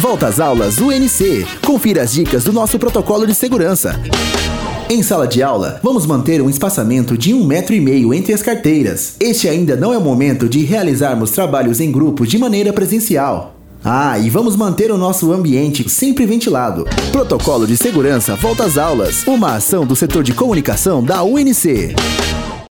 Volta às aulas UNC. Confira as dicas do nosso protocolo de segurança. Em sala de aula, vamos manter um espaçamento de um metro e meio entre as carteiras. Este ainda não é o momento de realizarmos trabalhos em grupo de maneira presencial. Ah, e vamos manter o nosso ambiente sempre ventilado. Protocolo de segurança volta às aulas. Uma ação do setor de comunicação da UNC.